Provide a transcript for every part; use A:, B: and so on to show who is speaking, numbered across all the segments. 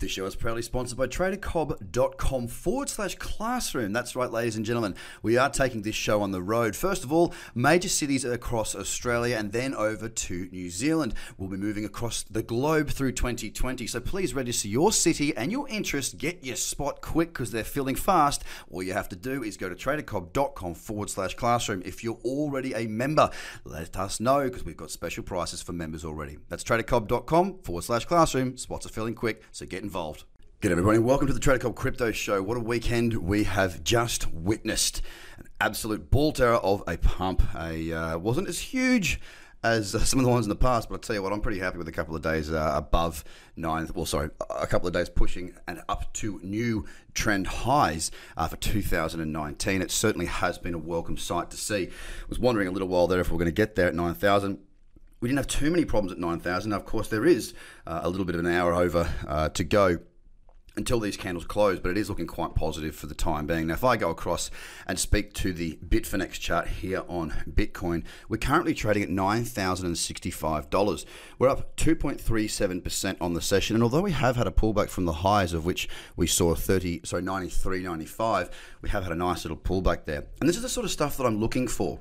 A: This show is proudly sponsored by tradercobb.com forward slash classroom. That's right, ladies and gentlemen. We are taking this show on the road. First of all, major cities across Australia and then over to New Zealand. We'll be moving across the globe through 2020. So please register your city and your interest. Get your spot quick because they're filling fast. All you have to do is go to tradercobb.com forward slash classroom. If you're already a member, let us know because we've got special prices for members already. That's tradercobb.com forward slash classroom. Spots are filling quick, so get involved. Good everybody, welcome to the Trader Cobb Crypto Show. What a weekend we have just witnessed! An absolute ball terror of a pump. A uh, wasn't as huge as uh, some of the ones in the past, but I tell you what, I'm pretty happy with a couple of days uh, above nine. Well, sorry, a couple of days pushing and up to new trend highs uh, for 2019. It certainly has been a welcome sight to see. I was wondering a little while there if we are going to get there at 9,000 we didn't have too many problems at 9,000. Of course, there is uh, a little bit of an hour over uh, to go until these candles close, but it is looking quite positive for the time being. Now, if I go across and speak to the Bitfinex chart here on Bitcoin, we're currently trading at $9,065. We're up 2.37% on the session, and although we have had a pullback from the highs of which we saw 30, sorry, 93.95, we have had a nice little pullback there. And this is the sort of stuff that I'm looking for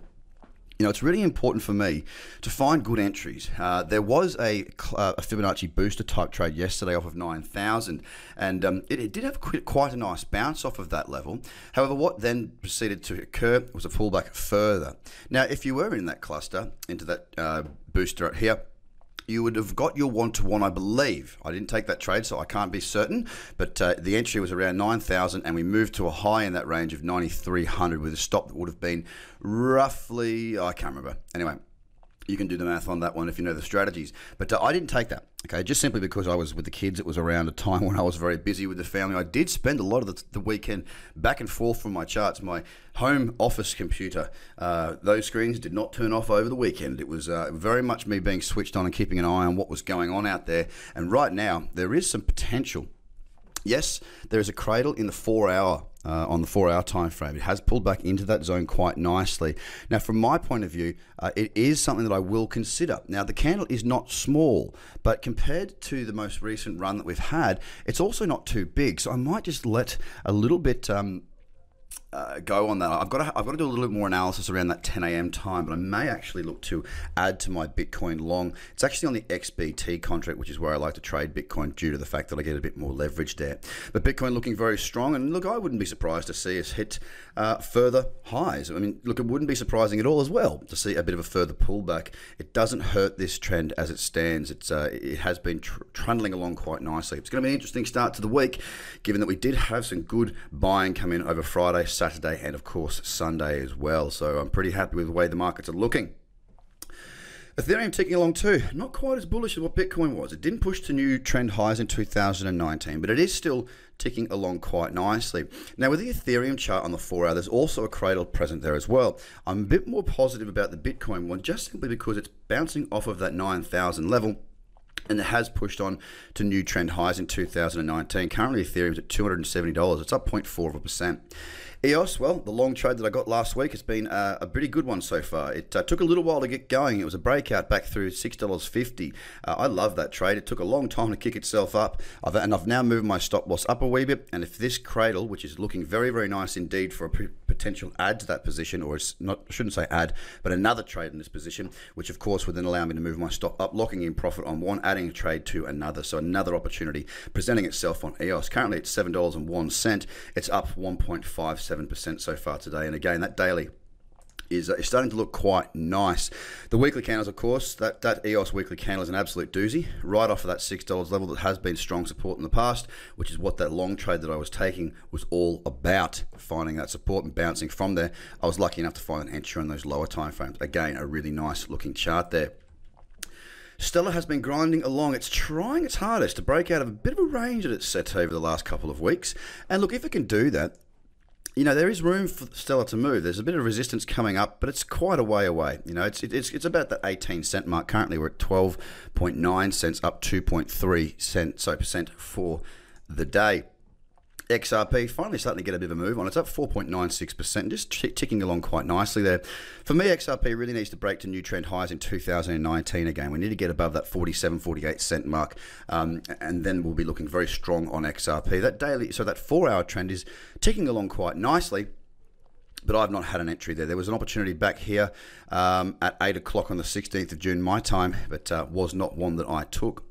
A: you know, it's really important for me to find good entries. Uh, there was a, uh, a, Fibonacci booster type trade yesterday off of 9,000, and um, it, it, did have quite a nice bounce off of that level. However, what then proceeded to occur was a pullback further. Now, if you were in that cluster, into that uh, booster here, you would have got your one to one, I believe. I didn't take that trade, so I can't be certain. But uh, the entry was around 9,000, and we moved to a high in that range of 9,300 with a stop that would have been roughly, I can't remember. Anyway, you can do the math on that one if you know the strategies. But uh, I didn't take that, okay, just simply because I was with the kids. It was around a time when I was very busy with the family. I did spend a lot of the, the weekend back and forth from my charts. My home office computer, uh, those screens did not turn off over the weekend. It was uh, very much me being switched on and keeping an eye on what was going on out there. And right now, there is some potential Yes, there is a cradle in the four hour uh, on the four hour time frame. It has pulled back into that zone quite nicely. Now, from my point of view, uh, it is something that I will consider. Now, the candle is not small, but compared to the most recent run that we've had, it's also not too big. So I might just let a little bit. Um, uh, go on that. I've got to I've got to do a little bit more analysis around that 10 a.m. time, but I may actually look to add to my Bitcoin long. It's actually on the XBT contract, which is where I like to trade Bitcoin due to the fact that I get a bit more leverage there. But Bitcoin looking very strong, and look, I wouldn't be surprised to see us hit uh, further highs. I mean, look, it wouldn't be surprising at all as well to see a bit of a further pullback. It doesn't hurt this trend as it stands. It's uh, it has been tr- trundling along quite nicely. It's going to be an interesting start to the week, given that we did have some good buying come in over Friday. Saturday, and of course Sunday as well. So I'm pretty happy with the way the markets are looking. Ethereum ticking along too. Not quite as bullish as what Bitcoin was. It didn't push to new trend highs in 2019, but it is still ticking along quite nicely. Now, with the Ethereum chart on the four hour, there's also a cradle present there as well. I'm a bit more positive about the Bitcoin one just simply because it's bouncing off of that 9,000 level and it has pushed on to new trend highs in 2019. Currently, Ethereum's at $270. It's up 0.4 of a percent. EOS, well, the long trade that I got last week has been uh, a pretty good one so far. It uh, took a little while to get going. It was a breakout back through $6.50. Uh, I love that trade. It took a long time to kick itself up, I've, and I've now moved my stop loss up a wee bit. And if this cradle, which is looking very, very nice indeed for a p- potential add to that position, or it's not, I shouldn't say add, but another trade in this position, which of course would then allow me to move my stop up, locking in profit on one, adding a trade to another. So another opportunity presenting itself on EOS. Currently it's $7.01. It's up 1.57 7% so far today. And again, that daily is, starting to look quite nice. The weekly candles, of course, that, that EOS weekly candle is an absolute doozy, right off of that $6 level that has been strong support in the past, which is what that long trade that I was taking was all about, finding that support and bouncing from there. I was lucky enough to find an entry on those lower time frames. Again, a really nice looking chart there. Stellar has been grinding along. It's trying its hardest to break out of a bit of a range that it's set over the last couple of weeks. And look, if it can do that, you know, there is room for Stellar to move. There's a bit of resistance coming up, but it's quite a way away. You know, it's it's, it's about that 18 cent mark. Currently, we're at 12.9 cents, up 2.3 cents so percent for the day. XRP finally starting to get a bit of a move on. It's up 4.96%, just t- ticking along quite nicely there. For me, XRP really needs to break to new trend highs in 2019 again. We need to get above that 47, 48 cent mark, um, and then we'll be looking very strong on XRP. That daily, so that four hour trend is ticking along quite nicely but I've not had an entry there. There was an opportunity back here um, at 8 o'clock on the 16th of June, my time, but uh, was not one that I took.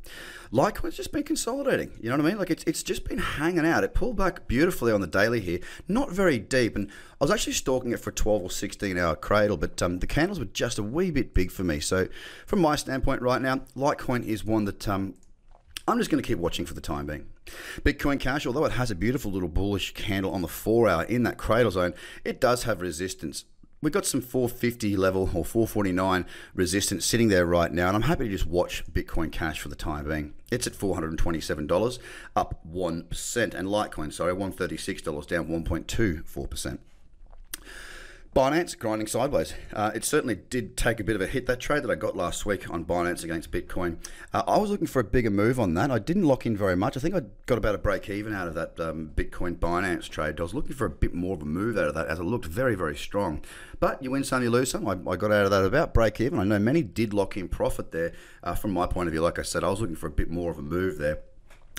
A: Litecoin's just been consolidating. You know what I mean? Like it's, it's just been hanging out. It pulled back beautifully on the daily here, not very deep. And I was actually stalking it for a 12 or 16 hour cradle, but um, the candles were just a wee bit big for me. So, from my standpoint right now, Litecoin is one that um, I'm just going to keep watching for the time being. Bitcoin Cash, although it has a beautiful little bullish candle on the four hour in that cradle zone, it does have resistance we've got some 450 level or 449 resistance sitting there right now, and I'm happy to just watch Bitcoin Cash for the time being. It's at $427, up 1%, and Litecoin, sorry, $136, down 1.24%. Binance grinding sideways. Uh, it certainly did take a bit of a hit. That trade that I got last week on Binance against Bitcoin, uh, I was looking for a bigger move on that. I didn't lock in very much. I think I got about a break even out of that um, Bitcoin Binance trade. I was looking for a bit more of a move out of that as it looked very, very strong. But you win some, you lose some. I, I got out of that about break even. I know many did lock in profit there. Uh, from my point of view, like I said, I was looking for a bit more of a move there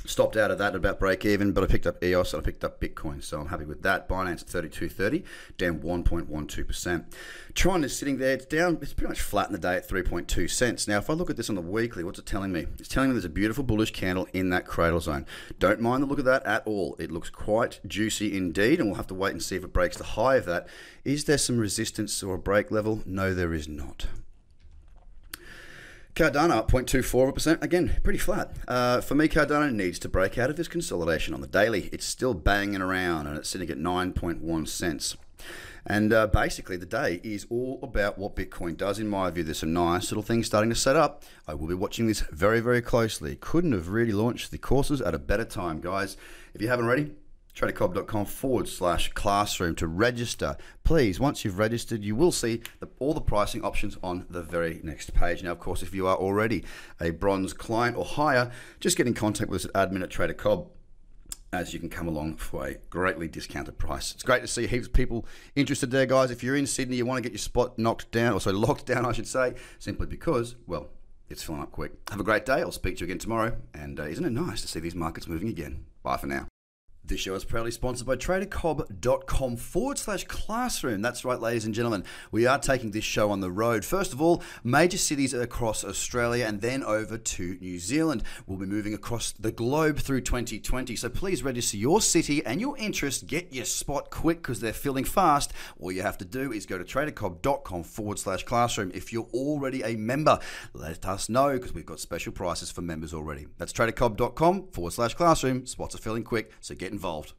A: stopped out of that at about break even, but I picked up EOS and I picked up Bitcoin, so I'm happy with that. Binance 32.30, down 1.12%. Tron is sitting there, it's down, it's pretty much flat in the day at 3.2 cents. Now, if I look at this on the weekly, what's it telling me? It's telling me there's a beautiful bullish candle in that cradle zone. Don't mind the look of that at all. It looks quite juicy indeed, and we'll have to wait and see if it breaks the high of that. Is there some resistance or a break level? No, there is not. Cardano up 0.24%. Again, pretty flat. Uh, for me, Cardano needs to break out of this consolidation on the daily. It's still banging around and it's sitting at 9.1 cents. And uh, basically, the day is all about what Bitcoin does. In my view, there's some nice little things starting to set up. I will be watching this very, very closely. Couldn't have really launched the courses at a better time, guys. If you haven't already, tradercobb.com forward slash classroom to register. Please, once you've registered, you will see the, all the pricing options on the very next page. Now, of course, if you are already a bronze client or higher, just get in contact with us at admin at TraderCobb as you can come along for a greatly discounted price. It's great to see heaps of people interested there, guys. If you're in Sydney, you want to get your spot knocked down, or so locked down, I should say, simply because, well, it's filling up quick. Have a great day. I'll speak to you again tomorrow. And uh, isn't it nice to see these markets moving again? Bye for now. This show is proudly sponsored by tradercobb.com forward slash classroom. That's right, ladies and gentlemen. We are taking this show on the road. First of all, major cities across Australia and then over to New Zealand. We'll be moving across the globe through 2020. So please register your city and your interest. Get your spot quick because they're filling fast. All you have to do is go to tradercobb.com forward slash classroom. If you're already a member, let us know because we've got special prices for members already. That's tradercobb.com forward slash classroom. Spots are filling quick, so get involved.